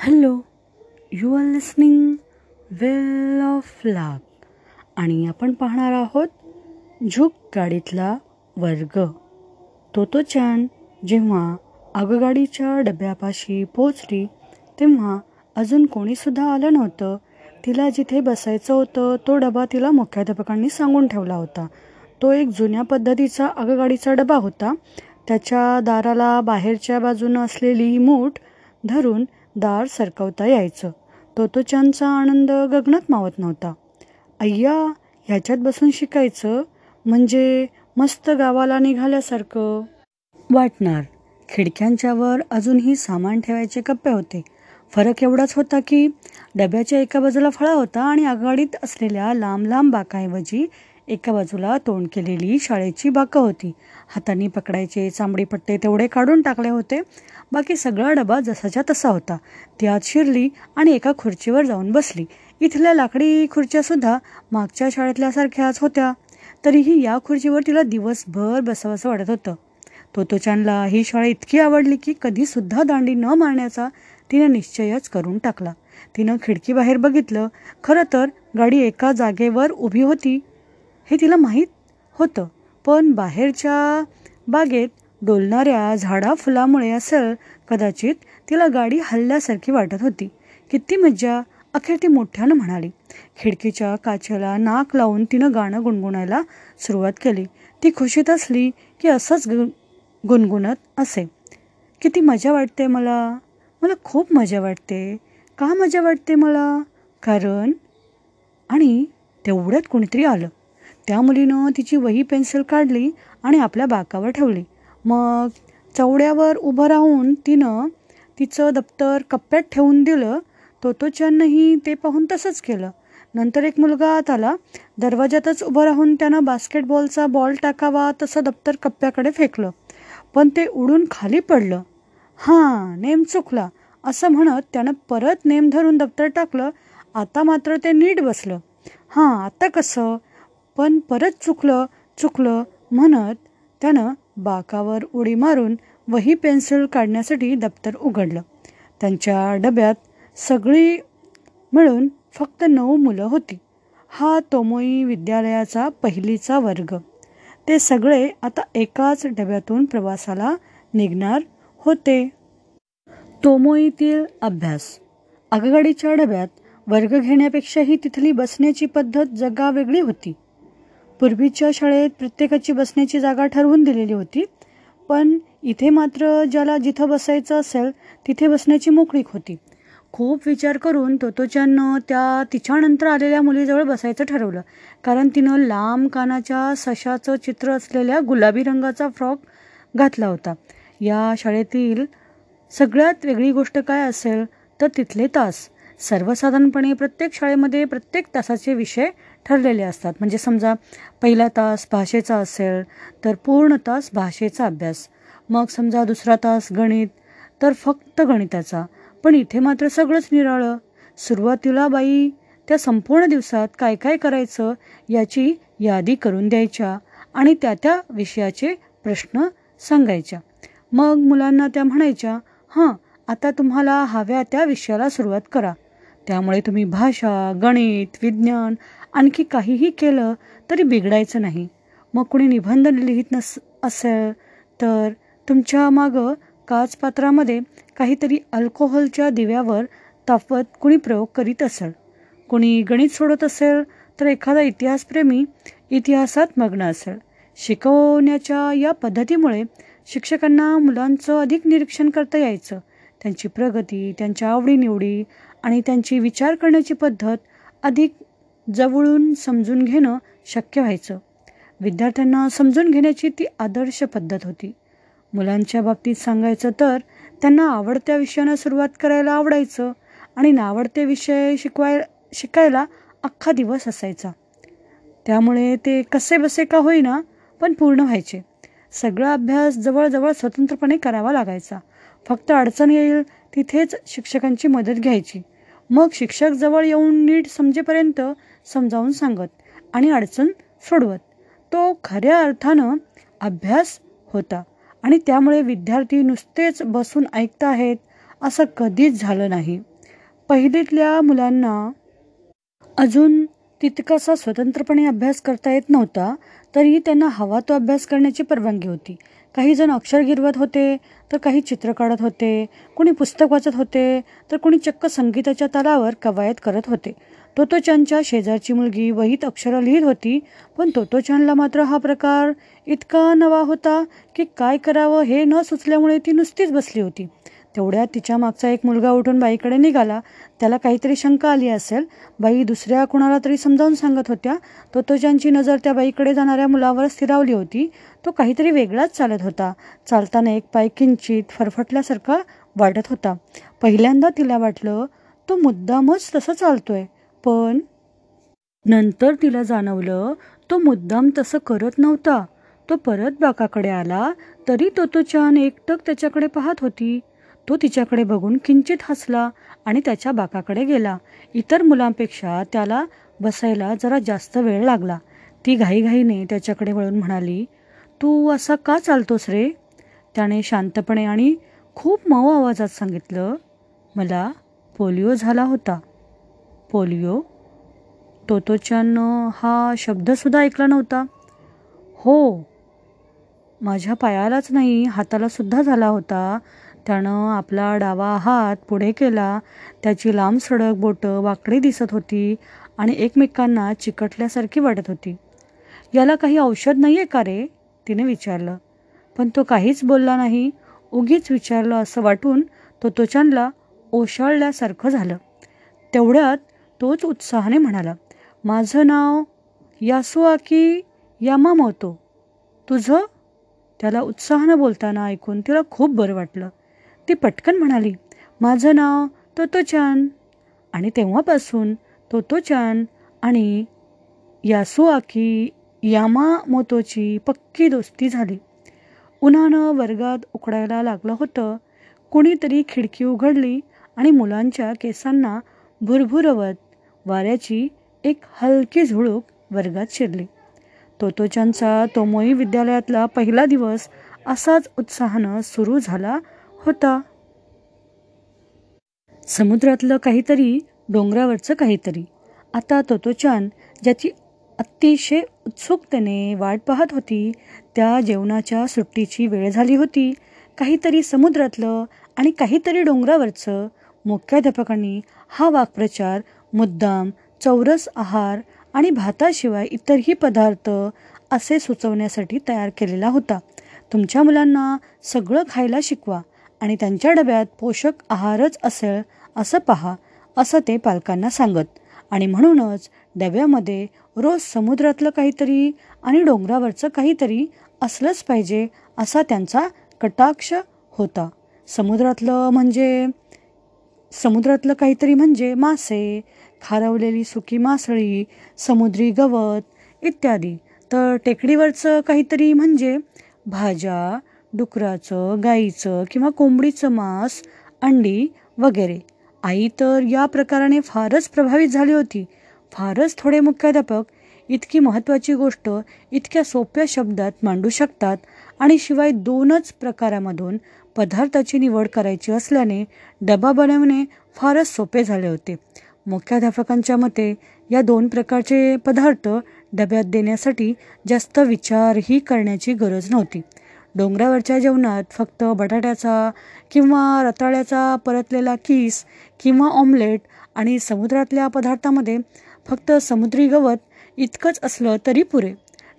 Hello you are listening well of लाभ आणि आपण पाहणार आहोत झुक गाडीतला वर्ग. तो तो छान जेव्हा आगगाडीच्या डब्यापाशी पोचली तेव्हा अजून कोणीसुद्धा आलं नव्हतं. तिला जिथे बसायचं होतं तो डबा तिला मुख्याध्यापकांनी सांगून ठेवला होता. तो एक जुन्या पद्धतीचा आगगाडीचा डबा होता. त्याच्या दाराला बाहेरच्या बाजूनं असलेली मूठ धरून दार सरकवता यायचं. तोतोचानचा आनंद गगनात मावत नव्हता. अय्या ह्याच्यात बसून शिकायचं? म्हणजे मस्त गावाला निघाल्यासारखं. वाटणार. खिडक्यांच्यावर अजूनही सामान ठेवायचे कप्पे होते. फरक एवढाच होता की डब्याच्या एका बाजूला फळा होता आणि आघाडीत असलेल्या लांब लांब बाकाऐवजी एका बाजूला तोंड केलेली शाळेची बाकं होती. हातांनी पकडायचे चांबडी पट्टे तेवढे काढून टाकले होते. बाकी सगळा डबा जसाच्या तसा होता. ती आत शिरली आणि एका खुर्चीवर जाऊन बसली. इथल्या लाकडी खुर्च्यासुद्धा मागच्या शाळेतल्यासारख्याच होत्या. तरीही या खुर्चीवर तिला दिवसभर बसावंसं वाटत होतं. तोतोचानला ही शाळा इतकी आवडली की कधीसुद्धा दांडी न मारण्याचा तिने निश्चयच करून टाकला. तिनं खिडकीबाहेर बघितलं. खरं तर गाडी एका जागेवर उभी होती हे तिला माहीत होतं. पण बाहेरच्या बागेत डोलणाऱ्या झाडा फुलामुळे असेल कदाचित तिला गाडी हल्ल्यासारखी वाटत होती. किती मज्जा अखेर ती मोठ्यानं म्हणाली. खिडकीच्या काचेला नाक लावून तिनं गाणं गुणगुणायला सुरुवात केली. ती खुशीत असली की असंच गुणगुणत असे. किती मजा वाटते मला. मला खूप मजा वाटते. का मजा वाटते मला? कारण आणि तेवढ्यात कोणीतरी आलं. त्या मुलीनं तिची वही पेन्सिल काढली आणि आपल्या बाकावर ठेवली. मग चवड्यावर उभं राहून तिनं तिचं दप्तर कप्प्यात ठेवून दिलं. तोतोच्यानंही ते पाहून तसंच केलं. नंतर एक मुलगा आत आला. दरवाजातच उभं राहून त्यानं बास्केटबॉलचा बॉल टाकावा तसं दप्तर कप्प्याकडे फेकलं. पण ते उडून खाली पडलं. हां नेम चुकला. असं म्हणत त्यानं परत नेम धरून दप्तर टाकलं. आता मात्र ते नीट बसलं. हां आता कसं? पण परत चुकलं चुकलं म्हणत त्यानं बाकावर उडी मारून वही पेन्सिल काढण्यासाठी दप्तर उघडलं. त्यांच्या डब्यात सगळी मिळून फक्त नऊ मुलं होती. हा तोमोई विद्यालयाचा पहिलीचा वर्ग. ते सगळे आता एकाच डब्यातून प्रवासाला निघणार होते. तोमोईतील अभ्यास. आगगाडीच्या डब्यात वर्ग घेण्यापेक्षाही तिथली बसण्याची पद्धत जगावेगळी होती. पूर्वीच्या शाळेत प्रत्येकाची बसण्याची जागा ठरवून दिलेली होती. पण इथे मात्र ज्याला जिथं बसायचं असेल तिथे बसण्याची मोकळीक होती. खूप विचार करून तोतोच्यानं त्या तिच्यानंतर आलेल्या मुलीजवळ बसायचं ठरवलं. कारण तिनं लांब कानाच्या सशाचं चित्र असलेल्या गुलाबी रंगाचा फ्रॉक घातला होता. या शाळेतील सगळ्यात वेगळी गोष्ट काय असेल तर तिथले तास. सर्वसाधारणपणे प्रत्येक शाळेमध्ये प्रत्येक तासाचे विषय ठरलेले असतात. म्हणजे समजा पहिला तास भाषेचा असेल तर पूर्ण तास भाषेचा अभ्यास. मग समजा दुसरा तास गणित तर फक्त गणिताचा. पण इथे मात्र सगळंच निराळं. सुरुवातीला बाई त्या संपूर्ण दिवसात काय काय करायचं याची यादी करून द्यायच्या आणि त्या त्या विषयाचे प्रश्न सांगायच्या. मग मुलांना त्या म्हणायच्या हां आता तुम्हाला हव्या त्या विषयाला सुरुवात करा. त्यामुळे तुम्ही भाषा गणित विज्ञान आणखी काहीही केलं तरी बिघडायचं नाही. मग कुणी निबंध लिहित नस असेल तर तुमच्या मागं काचपात्रामध्ये काहीतरी अल्कोहोलच्या दिव्यावर तापवत कुणी प्रयोग करीत असेल. कुणी गणित सोडत असेल तर एखादा इतिहासप्रेमी इतिहासात मग्न असेल. शिकवण्याच्या या पद्धतीमुळे शिक्षकांना मुलांचं अधिक निरीक्षण करता यायचं. त्यांची प्रगती त्यांच्या आवडीनिवडी आणि त्यांची विचार करण्याची पद्धत अधिक जवळून समजून घेणं शक्य व्हायचं. विद्यार्थ्यांना समजून घेण्याची ती आदर्श पद्धत होती. मुलांच्या बाबतीत सांगायचं तर त्यांना आवडत्या विषयानं सुरुवात करायला आवडायचं आणि नावडते विषय शिकवाय शिकायला अख्खा दिवस असायचा. त्यामुळे ते कसे बसे का होईना पण पूर्ण व्हायचे. सगळा अभ्यास जवळजवळ स्वतंत्रपणे करावा लागायचा. फक्त अडचण येईल तिथेच शिक्षकांची मदत घ्यायची. मग शिक्षक जवळ येऊन नीट समजेपर्यंत समजावून सांगत आणि अडचण सोडवत. तो खऱ्या अर्थानं अभ्यास होता आणि त्यामुळे विद्यार्थी नुसतेच बसून ऐकत आहेत असं कधीच झालं नाही. पहिलीतल्या मुलांना अजून तितकासा स्वतंत्रपणे अभ्यास करता येत नव्हता तरीही त्यांना हवा तो अभ्यास करण्याची परवानगी होती. काही जण अक्षर गिरवत होते तर काही चित्र काढत होते कोणी पुस्तक वाचत होते तर कुणी चक्क संगीताच्या तालावर कवायत करत होते. तोतोचानच्या शेजारची मुलगी वहीत अक्षरं लिहित होती पण तोतोचानला मात्र हा प्रकार इतका नवा होता की काय करावं हे न सुचल्यामुळे ती नुसतीच बसली होती. तेवढ्यात तिच्या मागचा एक मुलगा उठून बाईकडे निघाला. त्याला काहीतरी शंका आली असेल. बाई दुसऱ्या कुणाला तरी समजावून सांगत होत्या. तोतोजांची नजर त्या बाईकडे जाणाऱ्या मुलावर स्थिरावली होती तो काहीतरी वेगळाच चालत होता. चालताना एक पाय किंचित फरफटल्यासारखा वाटत होता. पहिल्यांदा तिला वाटलं तो मुद्दामच तसं चालतोय. पण नंतर तिला जाणवलं तो मुद्दाम तसं करत नव्हता. तो परत बाकाकडे आला तरी तोतोचान एकटक त्याच्याकडे पाहत होती. तो तिच्याकडे बघून किंचित हसला आणि त्याच्या बाकाकडे गेला. इतर मुलांपेक्षा त्याला बसायला जरा जास्त वेळ लागला. ती घाईघाईने त्याच्याकडे वळून म्हणाली तू असा का चालतोस रे? त्याने शांतपणे आणि खूप मऊ आवाजात सांगितलं मला पोलिओ झाला होता. पोलिओ? तोतोचन हा शब्दसुद्धा ऐकला नव्हता. हो माझ्या पायालाच नाही हातालासुद्धा झाला होता. त्यानं आपला डावा हात पुढे केला. त्याची लांब सडक बोटं वाकडी दिसत होती आणि एकमेकांना चिकटल्यासारखी वाटत होती. याला काही औषध नाही आहे का रे? तिने विचारलं. पण तो काहीच बोलला नाही. उगीच विचारलं असं वाटून तो तोचानला ओशाळल्यासारखं झालं. तेवढ्यात तोच उत्साहाने म्हणाला माझं नाव यासुआकी यामामोतो. तुझं? त्याला उत्साहानं बोलताना ऐकून तिला खूप बरं वाटलं. ती पटकन म्हणाली माझं नाव तोतोचान. आणि तेव्हापासून तोतोचान आणि यासुआकी यामामोतोची पक्की दोस्ती झाली. उन्हानं वर्गात उकडायला लागलं होतं. कुणीतरी खिडकी उघडली आणि मुलांच्या केसांना भुरभुरवत वाऱ्याची एक हलकी झुळूक वर्गात शिरली. तोतोचांचा तोमोई विद्यालयातला पहिला दिवस असाच उत्साहानं सुरू झाला होता. समुद्रातलं काहीतरी डोंगरावरचं काहीतरी. आता तोतोचान ज्याची अतिशय उत्सुकतेने वाट पाहत होती त्या जेवणाच्या सुट्टीची वेळ झाली होती. काहीतरी समुद्रातलं आणि काहीतरी डोंगरावरचं मुख्याध्यापकांनी हा वाक्प्रचार मुद्दाम चौरस आहार आणि भाताशिवाय इतरही पदार्थ असे सुचवण्यासाठी तयार केलेला होता. तुमच्या मुलांना सगळं खायला शिकवा. आणि त्यांच्या डब्यात पोषक आहारच असेल असं पहा असं ते पालकांना सांगत. आणि म्हणूनच डब्यामध्ये रोज समुद्रातलं काहीतरी आणि डोंगरावरचं काहीतरी असलंच पाहिजे असा त्यांचा कटाक्ष होता. समुद्रातलं म्हणजे समुद्रातलं काहीतरी म्हणजे मासे खारवलेली सुकी मासळी समुद्री गवत इत्यादी. तर टेकडीवरचं काहीतरी म्हणजे भाज्या डुकराचं गाईचं किंवा कोंबडीचं मांस अंडी वगैरे. आई तर या प्रकाराने फारच प्रभावित झाली होती. फारच थोडे मुख्याध्यापक इतकी महत्त्वाची गोष्ट इतक्या सोप्या शब्दात मांडू शकतात आणि शिवाय दोनच प्रकारामधून पदार्थाची निवड करायची असल्याने डबा बनवणे फारच सोपे झाले होते. मुख्याध्यापकांच्या मते या दोन प्रकारचे पदार्थ डब्यात देण्यासाठी जास्त विचारही करण्याची गरज नव्हती. डोंगरावरच्या जेवणात फक्त बटाट्याचा किंवा रताळ्याचा परतलेला किस किंवा ऑमलेट आणि समुद्रातल्या पदार्थामध्ये फक्त समुद्री गवत इतकंच असलं तरी पुरे.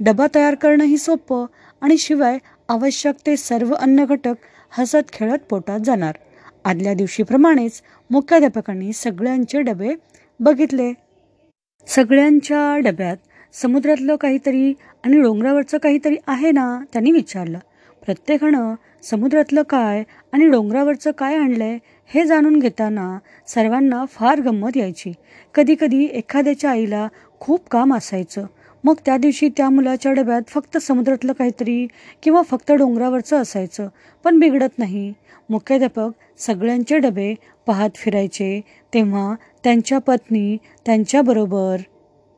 डबा तयार करणंही सोपं आणि शिवाय आवश्यक ते सर्व अन्न घटक हसत खेळत पोटात जाणार. आदल्या दिवशीप्रमाणेच मुख्याध्यापकांनी सगळ्यांचे डबे बघितले. सगळ्यांच्या डब्यात समुद्रातलं काहीतरी आणि डोंगरावरचं काहीतरी आहे ना? त्यांनी विचारलं. प्रत्येकानं समुद्रातलं काय आणि डोंगरावरचं काय आणलंय हे जाणून घेताना सर्वांना फार गंमत यायची. कधीकधी एखाद्याच्या आईला खूप काम असायचं. मग त्या दिवशी त्या मुलाच्या डब्यात फक्त समुद्रातलं काहीतरी किंवा फक्त डोंगरावरचं असायचं पण बिघडत नाही. मुख्याध्यापक सगळ्यांचे डबे पाहत फिरायचे तेव्हा त्यांच्या पत्नी त्यांच्याबरोबर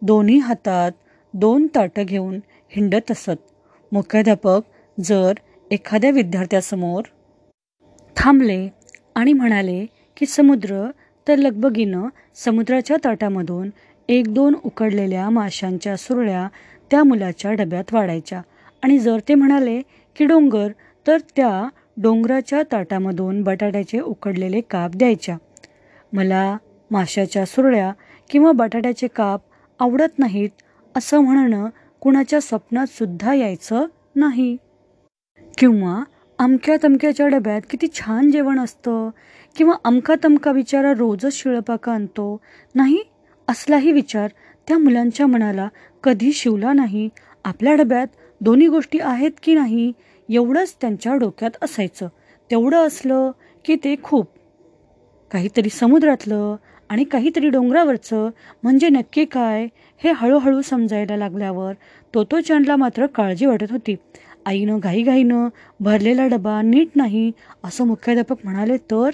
दोन्ही हातात दोन ताटं घेऊन हिंडत असत. मुख्याध्यापक जर एखाद्या विद्यार्थ्यासमोर थांबले आणि म्हणाले की समुद्र तर लगबगीनं समुद्राच्या तटामधून एक दोन उकडलेल्या माशांच्या सुरळ्या त्या मुलाच्या डब्यात वाढायच्या. आणि जर ते म्हणाले की डोंगर तर त्या डोंगराच्या ताटामधून बटाट्याचे उकडलेले काप द्यायच्या. मला माशाच्या सुरळ्या किंवा बटाट्याचे काप आवडत नाहीत असं म्हणणं कुणाच्या स्वप्नात सुद्धा यायचं नाही. किंवा अमक्या तमक्याच्या डब्यात किती छान जेवण असतं किंवा अमका तमका विचारा रोजच शिळपाका आणतो नाही? असलाही विचार त्या मुलांच्या मनाला कधी शिवला नाही. आपल्या डब्यात दोन्ही गोष्टी आहेत की नाही एवढंच त्यांच्या डोक्यात असायचं. तेवढं असलं की ते खूप. काहीतरी समुद्रातलं आणि काहीतरी डोंगरावरचं म्हणजे नक्की काय हे हळूहळू समजायला लागल्यावर तोतोचानला मात्र काळजी वाटत होती. आईनं घाईघाईनं भरलेला डबा नीट नाही असं मुख्याध्यापक म्हणाले तर?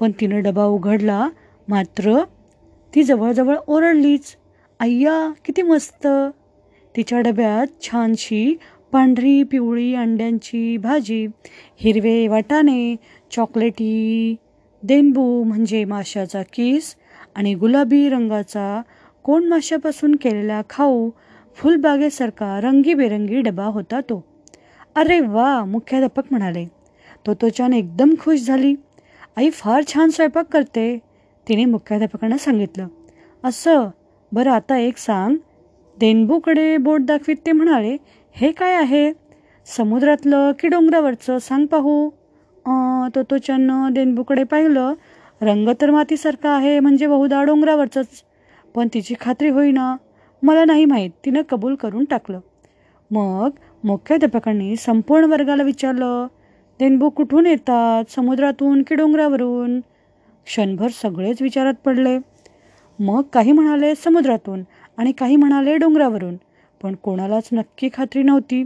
पण तिनं डबा उघडला मात्र ती जवळजवळ ओरडलीच. अय्या किती मस्त. तिच्या डब्यात छानशी पांढरी पिवळी अंड्यांची भाजी हिरवे वाटाणे चॉकलेटी देनबू म्हणजे माशाचा किस आणि गुलाबी रंगाचा कोण माशापासून केलेला खाऊ फुलबागेसारखा रंगीबेरंगी डबा होता तो. अरे वा मुख्याध्यापक म्हणाले. तोतोचान एकदम खुश झाली. आई फार छान स्वयंपाक करते तिने मुख्याध्यापकांना सांगितलं. असं बरं आता एक सांग. देनबूकडे बोट दाखवीत ते म्हणाले हे काय आहे? समुद्रातलं की डोंगरावरचं? सांग पाहू. तो तोच्यानं देनबूकडे पाहिलं. रंग तर मातीसारखा आहे म्हणजे बहुधा डोंगरावरचंच. पण तिची खात्री होईना. मला नाही माहीत तिनं कबूल करून टाकलं. मग मुख्याध्यापकांनी संपूर्ण वर्गाला विचारलं. देनबू कुठून येतात? समुद्रातून की डोंगरावरून? क्षणभर सगळेच विचारात पडले. मग काही म्हणाले समुद्रातून आणि काही म्हणाले डोंगरावरून पण कोणालाच नक्की खात्री नव्हती.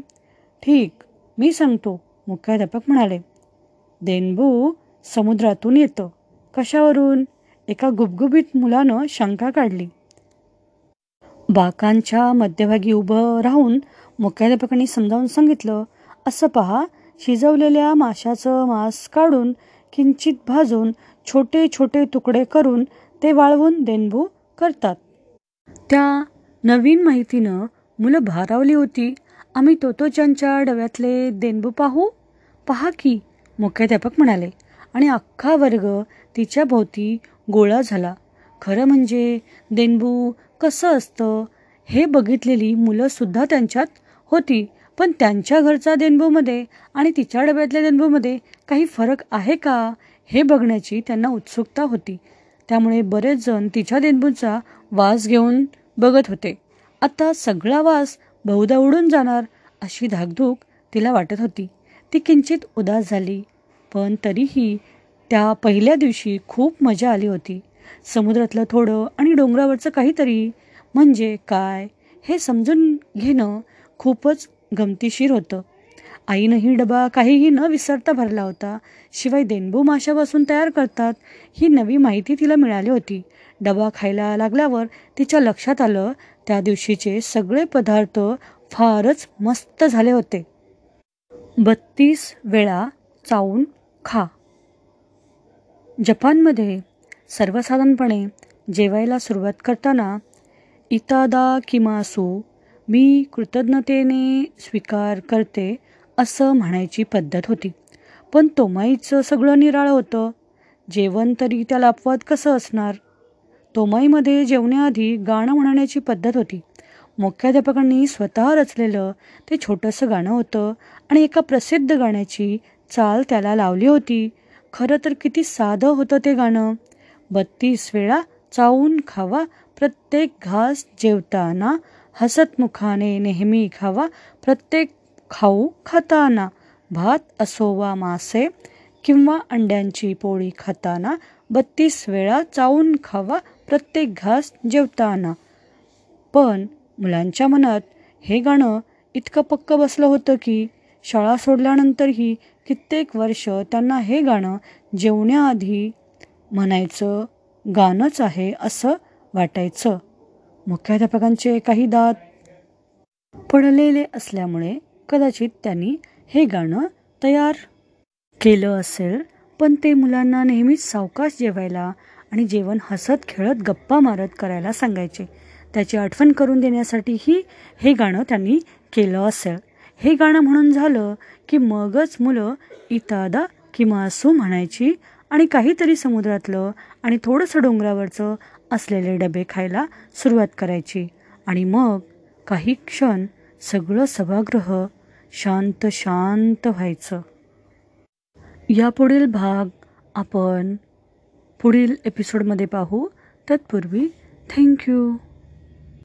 ठीक मी सांगतो मुख्याध्यापक म्हणाले. देनबू समुद्रातून येतं. कशावरून? एका गुबगुबीत मुलानं शंका काढली. बाकांच्या मध्यभागी उभं राहून मुख्याध्यापकांनी समजावून सांगितलं असं पहा शिजवलेल्या माशाचं मांस काढून किंचित भाजून छोटे छोटे तुकडे करून ते वाळवून देणभू करतात. त्या नवीन माहितीनं मुलं भारावली होती. आम्ही तोतोचांच्या डव्यातले देणबू पाहू? पहा की मुख्याध्यापक म्हणाले. आणि अख्खा वर्ग तिच्या भोवती गोळा झाला. खरं म्हणजे देणबू कसं असतं? हे बघितलेली मुलंसुद्धा त्यांच्यात होती. पण त्यांच्या घरचा देणबूमध्ये आणि तिच्या डब्यातल्या देणबूमध्ये काही फरक आहे का? हे बघण्याची त्यांना उत्सुकता होती. त्यामुळे बरेच जण तिच्या देणबूंचा वास घेऊन बघत होते. आता सगळा वास बहुधा उडून जाणार अशी धाकधूक तिला वाटत होती. ती किंचित उदास झाली. पण तरीही त्या पहिल्या दिवशी खूप मजा आली होती. समुद्रातलं थोडं आणि डोंगरावरचं काहीतरी. म्हणजे काय? हे समजून घेणं खूपच गमतीशीर होतं. आईनंही डबा काहीही न विसरता भरला होता. शिवाय देणबू माशापासून तयार करतात ही नवी माहिती तिला मिळाली होती. डबा खायला लागल्यावर तिच्या लक्षात आलं त्या दिवशीचे सगळे पदार्थ फारच मस्त झाले होते. बत्तीस वेळा चावून खा. जपानमध्ये सर्वसाधारणपणे जेवायला सुरुवात करताना इतादा किमासू मी कृतज्ञतेने स्वीकार करते असं म्हणायची पद्धत होती. पण तोमाईचं सगळं निराळं होतं. जेवण तरी त्याला अपवाद कसं असणार? तोमाईमध्ये जेवण्याआधी गाणं म्हणण्याची पद्धत होती. मुख्याध्यापकांनी स्वतः रचलेलं ते छोटंसं गाणं होतं आणि एका प्रसिद्ध गाण्याची चाल त्याला लावली होती. खरं तर किती साधं होतं ते गाणं. बत्तीस वेळा चावून खावा. प्रत्येक घास जेवताना हसतमुखाने नेहमी खावा. प्रत्येक खाऊ खाताना भात असोवा मासे किंवा अंड्यांची पोळी खाताना बत्तीस वेळा चावून खावा. प्रत्येक घास जेवताना. पण मुलांच्या मनात हे गाणं इतकं पक्क बसलं होतं की शाळा सोडल्यानंतरही कित्येक वर्ष त्यांना हे गाणं जेवण्याआधी म्हणायचं गाणंच आहे असं वाटायचं. मुख्याध्यापकांचे काही दात पडलेले असल्यामुळे कदाचित त्यांनी हे गाणं तयार केलं असेल पण ते मुलांना नेहमीच सावकाश जेवायला आणि जेवण हसत खेळत गप्पा मारत करायला सांगायचे. त्याची आठवण करून देण्यासाठीही हे गाणं त्यांनी केलं असेल. हे गाणं म्हणून झालं की मगच मुलं इतादा किमासू म्हणायची आणि काहीतरी समुद्रातलं आणि थोडंसं डोंगरावरचं असलेले डबे खायला सुरुवात करायची. आणि मग काही क्षण सगळं सभागृह शांत शांत व्हायचं. यापुढील भाग आपण पुढील एपिसोडमध्ये पाहू. तत्पूर्वी थँक्यू